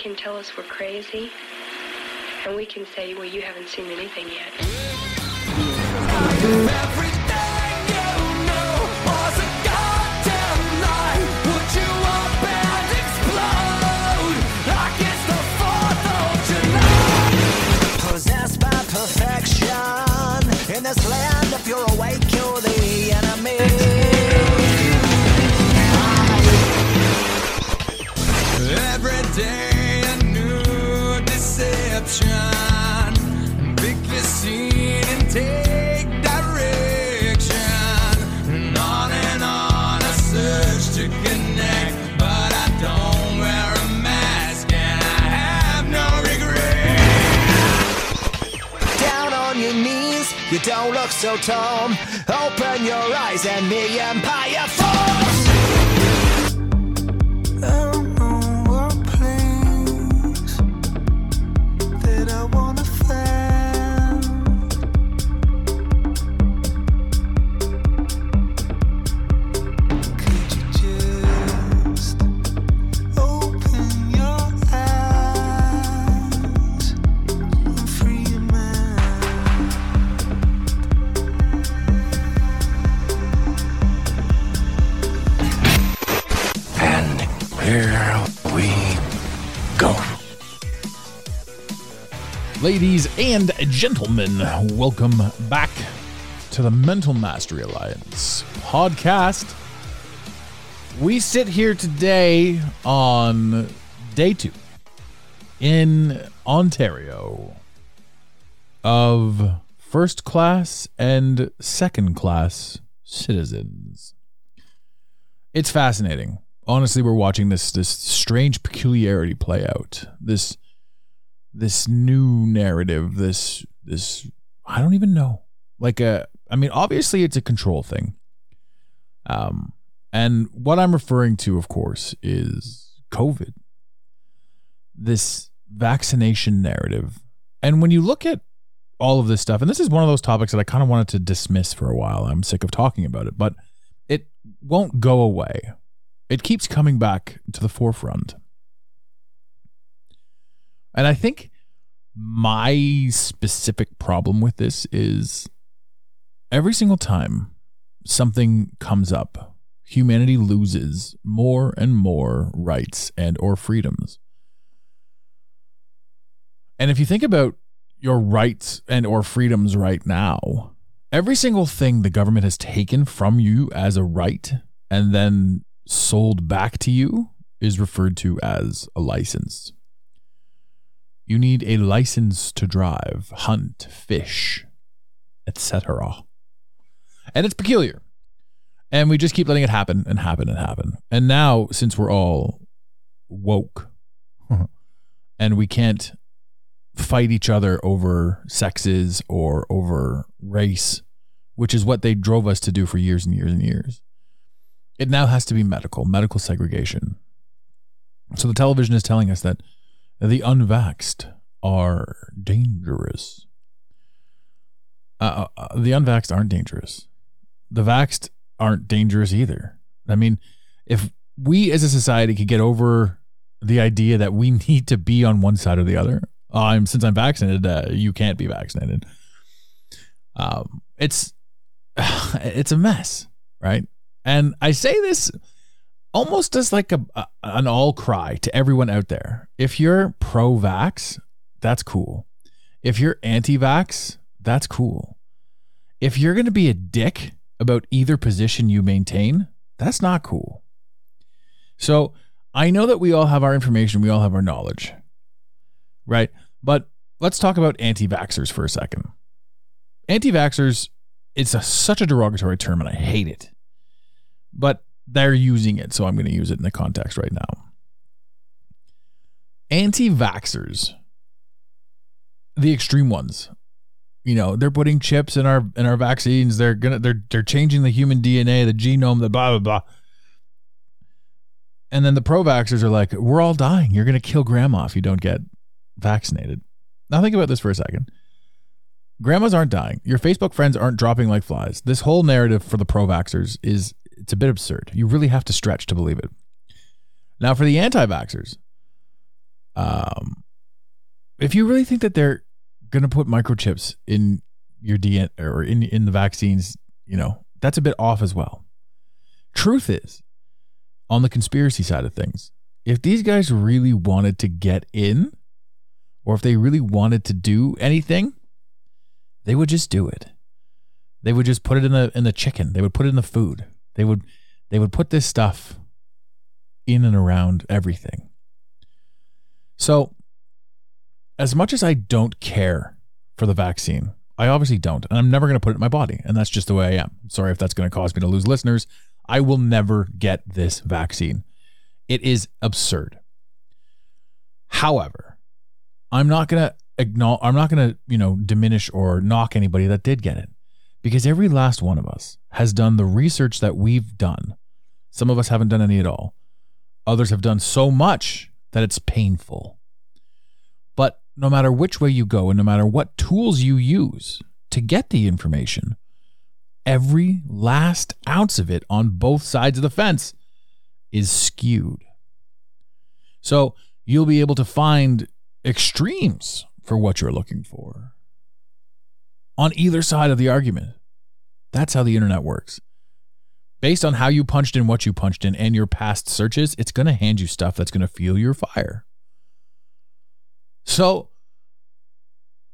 Can tell us we're crazy and we can say well you haven't seen anything yet in this land. Awake, you're the enemy. Every day deception. Pick your scene and take direction. And on and on I search to connect, but I don't wear a mask and I have no regret. Down on your knees, you don't look so tall. Open your eyes and the empire falls. Ladies and gentlemen, welcome back to the Mental Mastery Alliance podcast. We sit here today on day two in Ontario of first class and second class citizens. It's fascinating. Honestly, we're watching this this strange peculiarity play out. This this new narrative, this this I don't even know. Like a I mean, obviously it's a control thing. Um and what I'm referring to, of course, is COVID. This vaccination narrative. And when you look at all of this stuff, and this is one of those topics that I kind of wanted to dismiss for a while. I'm sick of talking about it, but it won't go away. It keeps coming back to the forefront. And I think my specific problem with this is every single time something comes up, humanity loses more and more rights and or freedoms. And if you think about your rights and or freedoms right now, every single thing the government has taken from you as a right and then sold back to you is referred to as a license. You need a license to drive, hunt, fish, etc. And it's peculiar. And we just keep letting it happen and happen and happen. And now, since we're all woke mm-hmm. and we can't fight each other over sexes or over race, which is what they drove us to do for years and years and years. It now has to be medical, medical segregation. So the television is telling us that the unvaxxed are dangerous. Uh, uh, the unvaxxed aren't dangerous. The vaxxed aren't dangerous either. I mean, if we as a society could get over the idea that we need to be on one side or the other, I'm since I'm vaccinated, uh, you can't be vaccinated. Um, it's it's a mess, right? And I say this almost as like a, a an all cry to everyone out there. If you're pro vax, that's cool. If you're anti vax, that's cool. If you're going to be a dick about either position you maintain, that's not cool. So I know that we all have our information, we all have our knowledge, right? But let's talk about anti vaxxers for a second. Anti vaxxers, it's a, such a derogatory term and I hate it. But they're using it, so I'm going to use it in the context right now. Anti vaxxers the extreme ones. You know, they're putting chips in our in our vaccines. They're gonna they're they're changing the human DNA, the genome, the blah blah blah. And then the pro-vaxxers are like, "We're all dying. You're gonna kill grandma if you don't get vaccinated." Now think about this for a second. Grandmas aren't dying. Your Facebook friends aren't dropping like flies. This whole narrative for the pro-vaxxers is it's a bit absurd. You really have to stretch to believe it. Now for the anti-vaxxers, um, if you really think that they're going to put microchips in your DNA or in in the vaccines, you know that's a bit off as well. Truth is, on the conspiracy side of things, if these guys really wanted to get in, or if they really wanted to do anything, they would just do it. They would just put it in the in the chicken. They would put it in the food. They would they would put this stuff in and around everything. So, as much as I don't care for the vaccine, I obviously don't, and I'm never going to put it in my body, and that's just the way I am. Sorry if that's going to cause me to lose listeners. I will never get this vaccine. It is absurd. However, I'm not going to I'm not going to, you know, diminish or knock anybody that did get it because every last one of us has done the research that we've done. Some of us haven't done any at all. Others have done so much that it's painful. But no matter which way you go and no matter what tools you use to get the information, every last ounce of it on both sides of the fence is skewed. So you'll be able to find extremes for what you're looking for on either side of the argument. That's how the internet works. Based on how you punched in what you punched in and your past searches, it's going to hand you stuff that's going to fuel your fire. So,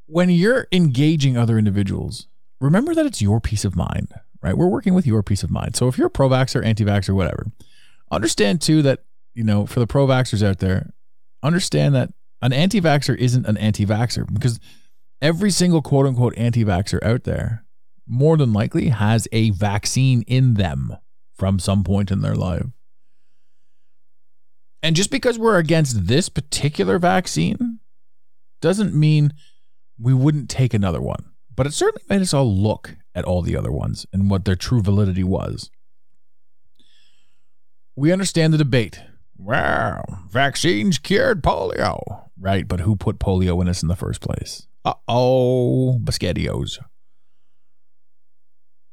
when you're engaging other individuals, remember that it's your peace of mind, right? We're working with your peace of mind. So, if you're a pro vaxxer, anti vaxxer, whatever, understand too that, you know, for the pro vaxxers out there, understand that an anti vaxxer isn't an anti vaxxer because every single quote unquote anti vaxxer out there more than likely has a vaccine in them from some point in their life. And just because we're against this particular vaccine doesn't mean we wouldn't take another one. But it certainly made us all look at all the other ones and what their true validity was. We understand the debate. Wow, vaccines cured polio. Right, but who put polio in us in the first place? Uh oh, Biscottios.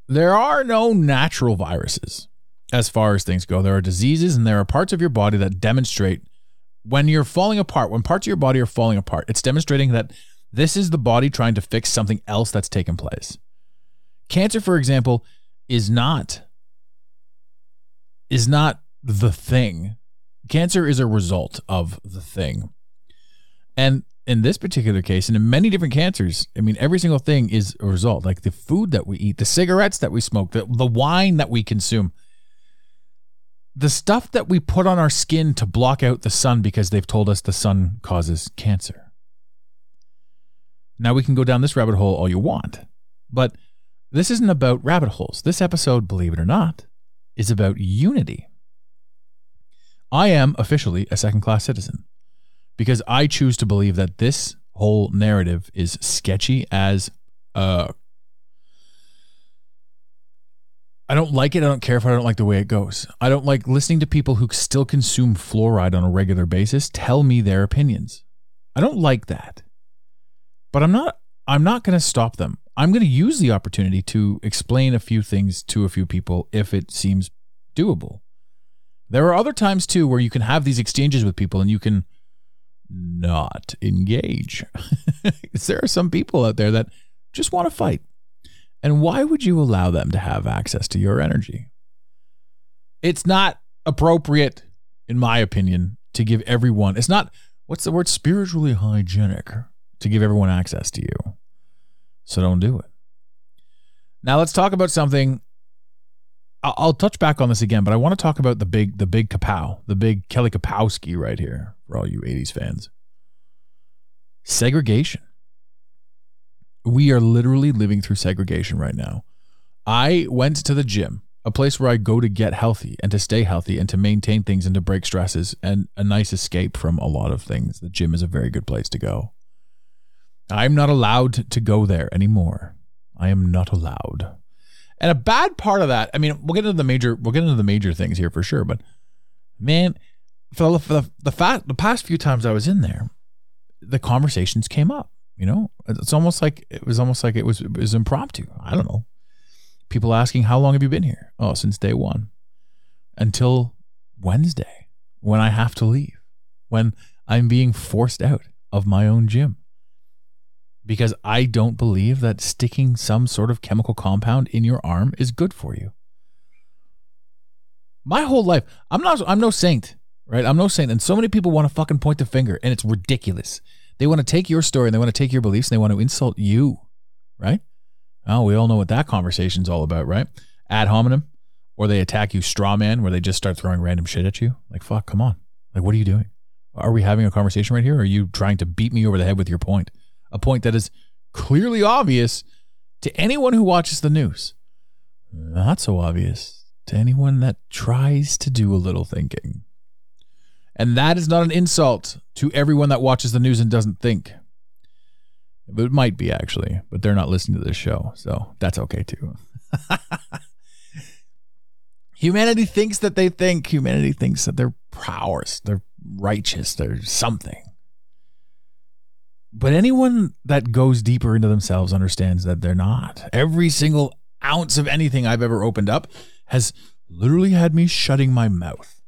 There are no natural viruses as far as things go. There are diseases and there are parts of your body that demonstrate when you're falling apart, when parts of your body are falling apart, it's demonstrating that this is the body trying to fix something else that's taken place. Cancer, for example, is not is not the thing. Cancer is a result of the thing. And in this particular case, and in many different cancers, I mean, every single thing is a result. Like the food that we eat, the cigarettes that we smoke, the, the wine that we consume, the stuff that we put on our skin to block out the sun because they've told us the sun causes cancer. Now we can go down this rabbit hole all you want, but this isn't about rabbit holes. This episode, believe it or not, is about unity. I am officially a second class citizen because I choose to believe that this whole narrative is sketchy as uh I don't like it. I don't care if I don't like the way it goes. I don't like listening to people who still consume fluoride on a regular basis tell me their opinions. I don't like that. But I'm not I'm not going to stop them. I'm going to use the opportunity to explain a few things to a few people if it seems doable. There are other times too where you can have these exchanges with people and you can not engage. there are some people out there that just want to fight. And why would you allow them to have access to your energy? It's not appropriate, in my opinion, to give everyone, it's not, what's the word, spiritually hygienic to give everyone access to you. So don't do it. Now let's talk about something. I'll, touch back on this again, but I want to talk about the big, the big kapow, the big Kelly Kapowski right here for all you 80s fans. Segregation. We are literally living through segregation right now. I went to the gym, a place where I go to get healthy and to stay healthy and to maintain things and to break stresses and a nice escape from a lot of things. The gym is a very good place to go. I'm not allowed to go there anymore. I am not allowed. And a bad part of that, I mean, we'll get into the major, we'll get into the major things here for sure. But man, for the for the, the, fat, the past few times I was in there, the conversations came up. You know, it's almost like it was almost like it was it was impromptu. I don't know. People asking, "How long have you been here?" Oh, since day one, until Wednesday, when I have to leave, when I'm being forced out of my own gym because I don't believe that sticking some sort of chemical compound in your arm is good for you. My whole life, I'm not I'm no saint, right? I'm no saint and so many people want to fucking point the finger and it's ridiculous. They want to take your story and they want to take your beliefs and they want to insult you, right? Oh, we all know what that conversation's all about, right? Ad hominem, or they attack you straw man, where they just start throwing random shit at you. Like, fuck, come on. Like, what are you doing? Are we having a conversation right here? Or are you trying to beat me over the head with your point? A point that is clearly obvious to anyone who watches the news. Not so obvious to anyone that tries to do a little thinking. And that is not an insult to everyone that watches the news and doesn't think. It might be actually, but they're not listening to this show, so that's okay too. Humanity thinks that they think. Humanity thinks that they're prowess, they're righteous, they're something. But anyone that goes deeper into themselves understands that they're not. Every single ounce of anything I've ever opened up has literally had me shutting my mouth.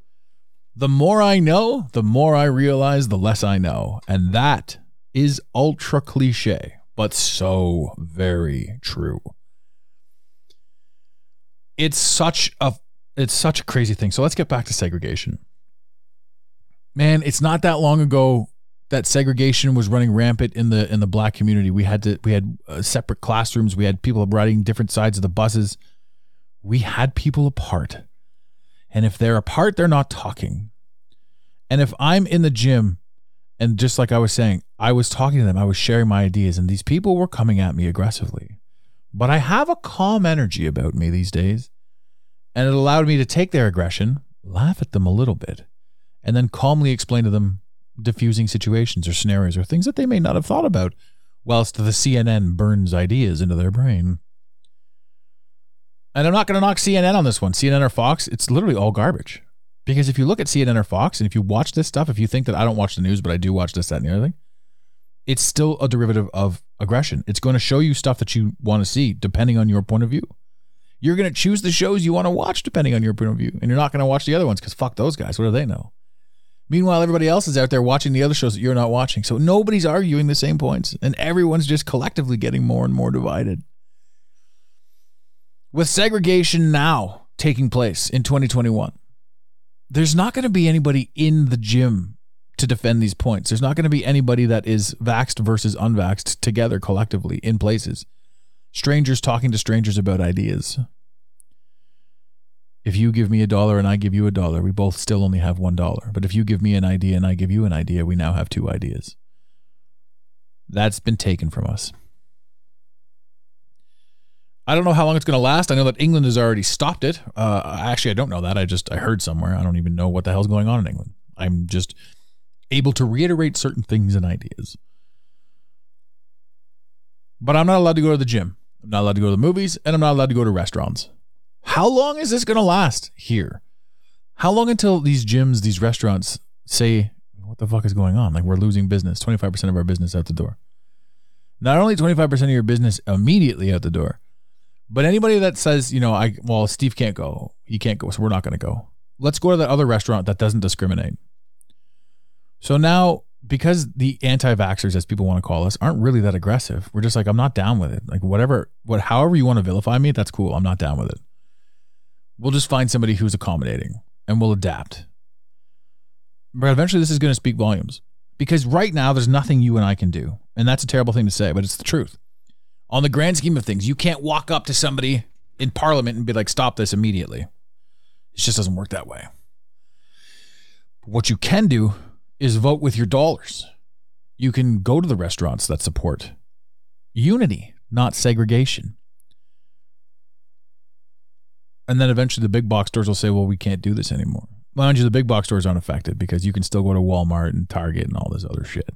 The more I know, the more I realize the less I know. And that is ultra cliche, but so very true. It's such a it's such a crazy thing. So let's get back to segregation. Man, it's not that long ago that segregation was running rampant in the in the black community. We had to we had uh, separate classrooms. We had people riding different sides of the buses. We had people apart. And if they're apart, they're not talking. And if I'm in the gym and just like I was saying, I was talking to them, I was sharing my ideas and these people were coming at me aggressively. But I have a calm energy about me these days. And it allowed me to take their aggression, laugh at them a little bit, and then calmly explain to them diffusing situations or scenarios or things that they may not have thought about, whilst the CNN burns ideas into their brain. And I'm not going to knock CNN on this one. CNN or Fox, it's literally all garbage. Because if you look at CNN or Fox and if you watch this stuff, if you think that I don't watch the news, but I do watch this, that, and the other thing, it's still a derivative of aggression. It's going to show you stuff that you want to see depending on your point of view. You're going to choose the shows you want to watch depending on your point of view. And you're not going to watch the other ones because fuck those guys. What do they know? Meanwhile, everybody else is out there watching the other shows that you're not watching. So nobody's arguing the same points, and everyone's just collectively getting more and more divided. With segregation now taking place in 2021, there's not going to be anybody in the gym to defend these points. There's not going to be anybody that is vaxxed versus unvaxxed together collectively in places. Strangers talking to strangers about ideas. If you give me a dollar and I give you a dollar, we both still only have one dollar. But if you give me an idea and I give you an idea, we now have two ideas. That's been taken from us. I don't know how long it's going to last. I know that England has already stopped it. Uh, actually, I don't know that. I just I heard somewhere. I don't even know what the hell's going on in England. I'm just able to reiterate certain things and ideas. But I'm not allowed to go to the gym. I'm not allowed to go to the movies, and I'm not allowed to go to restaurants. How long is this going to last here? How long until these gyms, these restaurants say, what the fuck is going on? Like we're losing business, 25% of our business out the door. Not only 25% of your business immediately out the door, but anybody that says, you know, I well, Steve can't go. He can't go, so we're not going to go. Let's go to that other restaurant that doesn't discriminate. So now because the anti-vaxxers, as people want to call us, aren't really that aggressive. We're just like, I'm not down with it. Like whatever, what, however you want to vilify me, that's cool. I'm not down with it. We'll just find somebody who's accommodating and we'll adapt. But eventually, this is going to speak volumes because right now, there's nothing you and I can do. And that's a terrible thing to say, but it's the truth. On the grand scheme of things, you can't walk up to somebody in parliament and be like, stop this immediately. It just doesn't work that way. What you can do is vote with your dollars. You can go to the restaurants that support unity, not segregation. And then eventually the big box stores will say, well, we can't do this anymore. Mind you, the big box stores aren't affected because you can still go to Walmart and Target and all this other shit.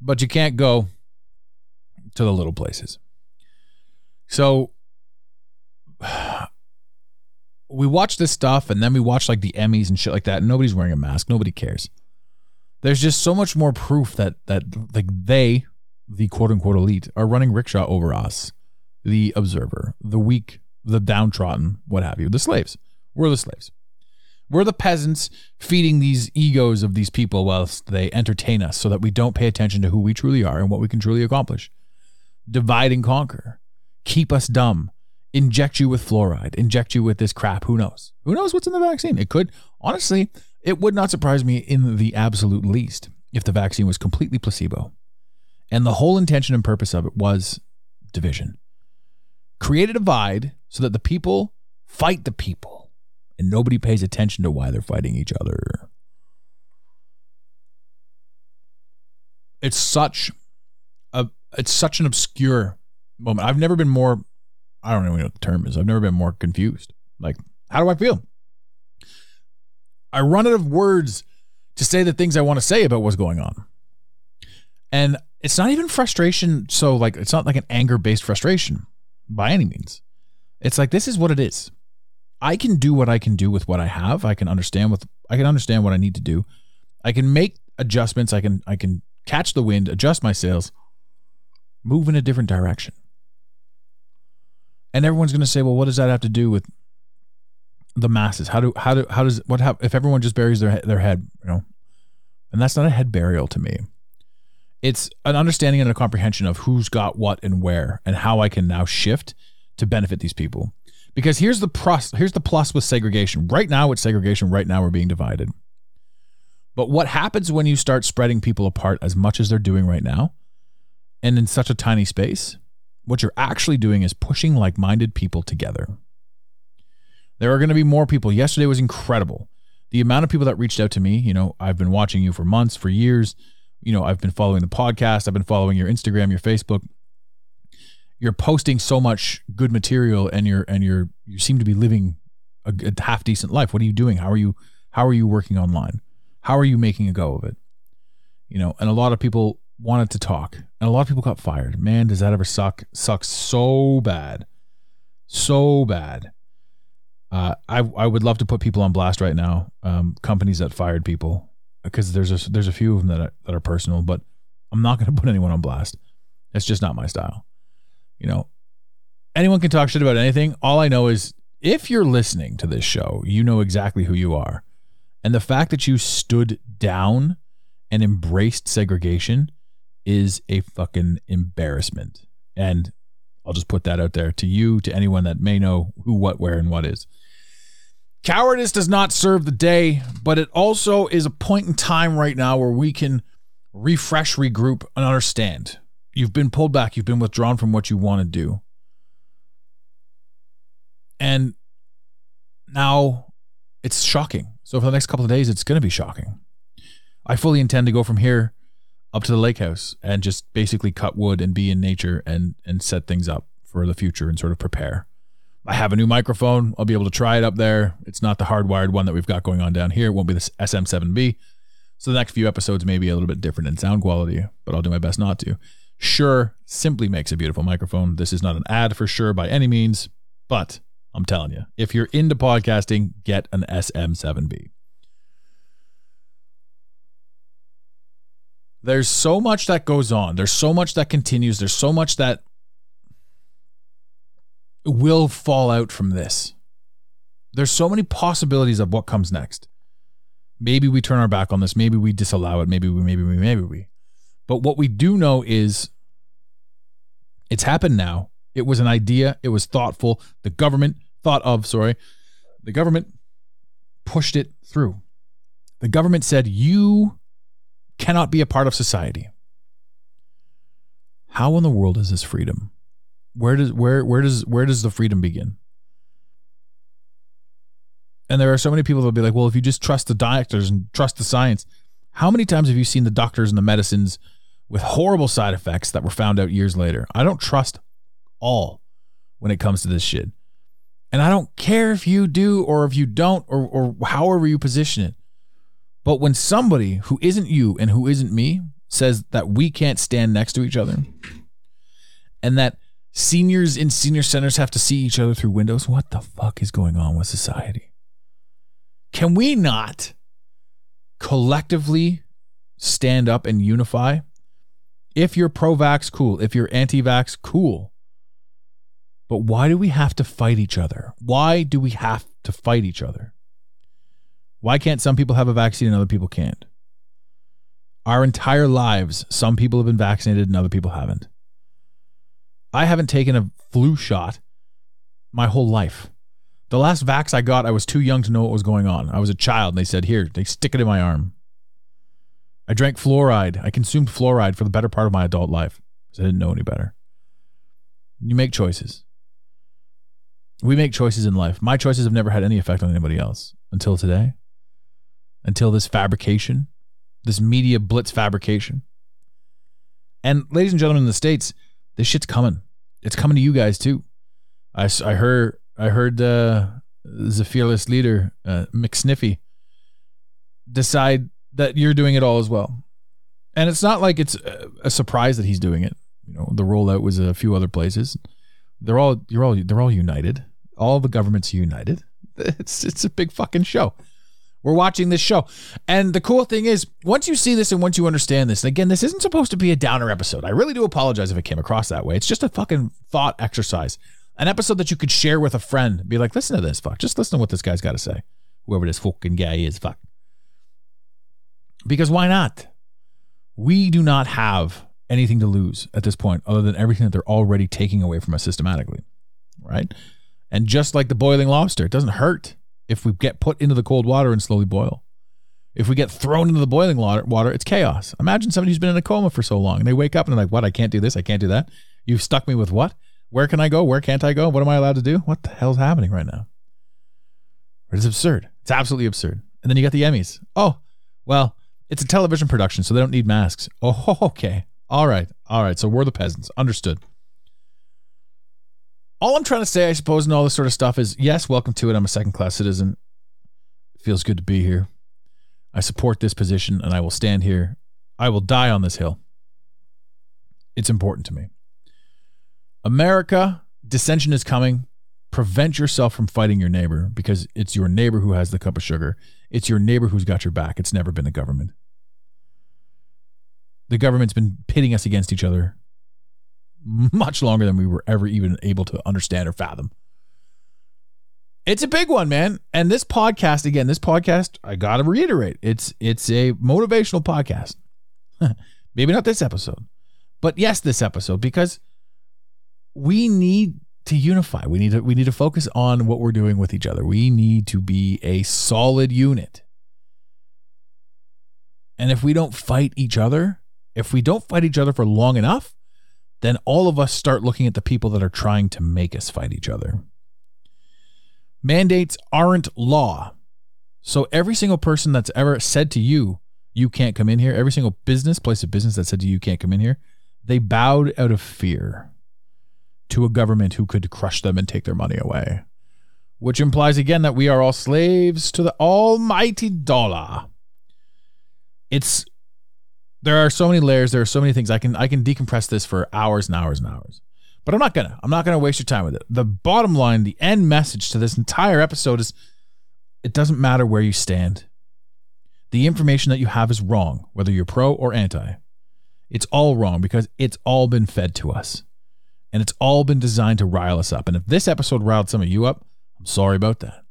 but you can't go to the little places. So we watch this stuff and then we watch like the Emmys and shit like that. And nobody's wearing a mask. Nobody cares. There's just so much more proof that that like they, the quote unquote elite, are running rickshaw over us, the observer, the weak, the downtrodden, what have you, the slaves. We're the slaves. We're the peasants feeding these egos of these people whilst they entertain us so that we don't pay attention to who we truly are and what we can truly accomplish. Divide and conquer. Keep us dumb. Inject you with fluoride. Inject you with this crap. Who knows? Who knows what's in the vaccine? It could, honestly, it would not surprise me in the absolute least if the vaccine was completely placebo. And the whole intention and purpose of it was division. Create a divide so that the people fight the people and nobody pays attention to why they're fighting each other. It's such a it's such an obscure moment. I've never been more I don't even know what the term is. I've never been more confused. Like, how do I feel? I run out of words to say the things I want to say about what's going on. And it's not even frustration. So, like, it's not like an anger based frustration by any means. It's like, this is what it is. I can do what I can do with what I have. I can understand what I can understand what I need to do. I can make adjustments. I can I can catch the wind, adjust my sails, move in a different direction. And everyone's going to say, "Well, what does that have to do with the masses? How do how do how does what hap- if everyone just buries their their head, you know?" And that's not a head burial to me. It's an understanding and a comprehension of who's got what and where and how I can now shift to benefit these people. Because here's the plus here's the plus with segregation. Right now it's segregation, right now we're being divided. But what happens when you start spreading people apart as much as they're doing right now and in such a tiny space? What you're actually doing is pushing like minded people together. There are going to be more people. Yesterday was incredible. The amount of people that reached out to me, you know, I've been watching you for months, for years. You know, I've been following the podcast, I've been following your Instagram, your Facebook. You're posting so much good material and you're and you're you seem to be living a, a half decent life. What are you doing? How are you how are you working online? How are you making a go of it? You know, and a lot of people wanted to talk, and a lot of people got fired. Man, does that ever suck? Sucks so bad, so bad. Uh, I I would love to put people on blast right now. Um, companies that fired people because there's a there's a few of them that are, that are personal, but I'm not going to put anyone on blast. It's just not my style. You know, anyone can talk shit about anything. All I know is if you're listening to this show, you know exactly who you are. And the fact that you stood down and embraced segregation is a fucking embarrassment. And I'll just put that out there to you, to anyone that may know who, what, where, and what is. Cowardice does not serve the day, but it also is a point in time right now where we can refresh, regroup, and understand. You've been pulled back, you've been withdrawn from what you want to do. And now it's shocking. So for the next couple of days, it's going to be shocking. I fully intend to go from here up to the lake house and just basically cut wood and be in nature and and set things up for the future and sort of prepare. I have a new microphone. I'll be able to try it up there. It's not the hardwired one that we've got going on down here. It won't be the SM7B. So the next few episodes may be a little bit different in sound quality, but I'll do my best not to. Shure simply makes a beautiful microphone. This is not an ad for Shure by any means, but I'm telling you, if you're into podcasting, get an SM7B. There's so much that goes on. There's so much that continues. There's so much that will fall out from this. There's so many possibilities of what comes next. Maybe we turn our back on this. Maybe we disallow it. Maybe we, maybe we, maybe we. But what we do know is it's happened now. It was an idea. It was thoughtful. The government thought of, sorry, the government pushed it through. The government said, you cannot be a part of society. How in the world is this freedom? Where does where where does where does the freedom begin? And there are so many people that'll be like, well, if you just trust the doctors and trust the science, how many times have you seen the doctors and the medicines with horrible side effects that were found out years later? I don't trust all when it comes to this shit. And I don't care if you do or if you don't or, or however you position it. But when somebody who isn't you and who isn't me says that we can't stand next to each other and that seniors in senior centers have to see each other through windows. What the fuck is going on with society? Can we not collectively stand up and unify? If you're pro vax, cool. If you're anti vax, cool. But why do we have to fight each other? Why do we have to fight each other? Why can't some people have a vaccine and other people can't? Our entire lives, some people have been vaccinated and other people haven't. I haven't taken a flu shot my whole life. The last vax I got, I was too young to know what was going on. I was a child and they said, Here, they stick it in my arm. I drank fluoride. I consumed fluoride for the better part of my adult life because I didn't know any better. You make choices. We make choices in life. My choices have never had any effect on anybody else until today, until this fabrication, this media blitz fabrication. And ladies and gentlemen in the States, this shit's coming. It's coming to you guys too. I, I heard I heard uh, the fearless leader uh, McSniffy decide that you're doing it all as well, and it's not like it's a, surprise that he's doing it. You know, the rollout was a few other places. They're all you're all they're all united. All the governments are united. It's it's a big fucking show. We're watching this show. And the cool thing is, once you see this and once you understand this, again, this isn't supposed to be a downer episode. I really do apologize if it came across that way. It's just a fucking thought exercise. An episode that you could share with a friend. Be like, listen to this, fuck. Just listen to what this guy's got to say. Whoever this fucking guy is, fuck. Because why not? We do not have anything to lose at this point other than everything that they're already taking away from us systematically. Right? And just like the boiling lobster, it doesn't hurt if we get put into the cold water and slowly boil. If we get thrown into the boiling water, it's chaos. Imagine somebody who's been in a coma for so long and they wake up and they're like, "What? I can't do this. I can't do that. You've stuck me with what? Where can I go? Where can't I go? What am I allowed to do? What the hell's happening right now?" It's absurd. It's absolutely absurd. And then you got the Emmys. Oh, well, it's a television production, so they don't need masks. Oh, okay. All right. All right. So we're the peasants. Understood. All I'm trying to say, I suppose, and all this sort of stuff is yes, welcome to it. I'm a second class citizen. Feels good to be here. I support this position and I will stand here. I will die on this hill. It's important to me. America, dissension is coming. Prevent yourself from fighting your neighbor because it's your neighbor who has the cup of sugar. It's your neighbor who's got your back. It's never been the government. The government's been pitting us against each other much longer than we were ever even able to understand or fathom. It's a big one, man. And this podcast, again, this podcast, I gotta reiterate, it's it's a motivational podcast. Maybe not this episode, but yes, this episode, because we need to unify. We need to we need to focus on what we're doing with each other. We need to be a solid unit. And if we don't fight each other, if we don't fight each other for long enough, then all of us start looking at the people that are trying to make us fight each other. Mandates aren't law. So every single person that's ever said to you, you can't come in here, every single business, place of business that said to you, you can't come in here, they bowed out of fear to a government who could crush them and take their money away. Which implies again that we are all slaves to the almighty dollar. It's there are so many layers, there are so many things. I can I can decompress this for hours and hours and hours. But I'm not gonna. I'm not gonna waste your time with it. The bottom line, the end message to this entire episode is it doesn't matter where you stand. The information that you have is wrong, whether you're pro or anti. It's all wrong because it's all been fed to us. And it's all been designed to rile us up. And if this episode riled some of you up, I'm sorry about that.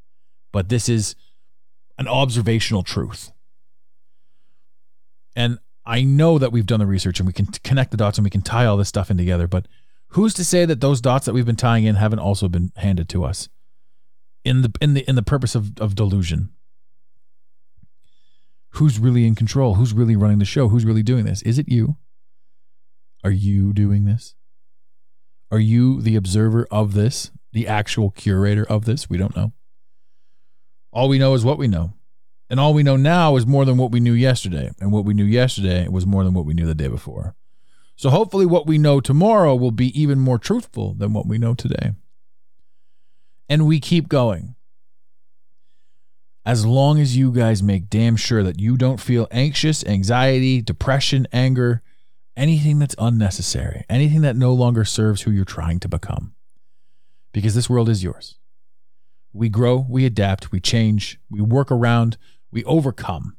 But this is an observational truth. And I know that we've done the research and we can connect the dots and we can tie all this stuff in together, but who's to say that those dots that we've been tying in haven't also been handed to us in the in the in the purpose of, of delusion? Who's really in control? Who's really running the show? Who's really doing this? Is it you? Are you doing this? Are you the observer of this, the actual curator of this? We don't know. All we know is what we know. And all we know now is more than what we knew yesterday. And what we knew yesterday was more than what we knew the day before. So hopefully, what we know tomorrow will be even more truthful than what we know today. And we keep going. as long as you guys make damn sure that you don't feel anxious, anxiety, depression, anger, anything that's unnecessary, anything that no longer serves who you're trying to become. Because this world is yours. We grow, we adapt, we change, we work around, we overcome.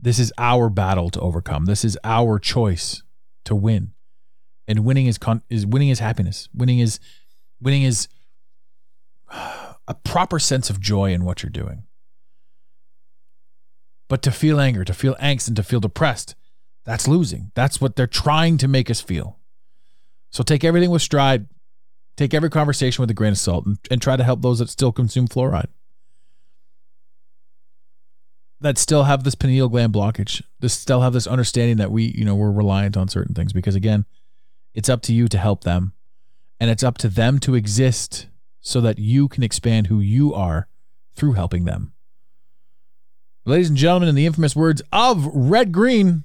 This is our battle to overcome. This is our choice to win. And winning is con- is winning is happiness. Winning is winning is a proper sense of joy in what you're doing. But to feel anger, to feel angst, and to feel depressed, that's losing. That's what they're trying to make us feel. So take everything with stride. Take every conversation with a grain of salt and, and try to help those that still consume fluoride. That still have this pineal gland blockage. That still have this understanding that we, you know, we're reliant on certain things. Because again, it's up to you to help them. And it's up to them to exist so that you can expand who you are through helping them. Ladies and gentlemen, in the infamous words of Red Green,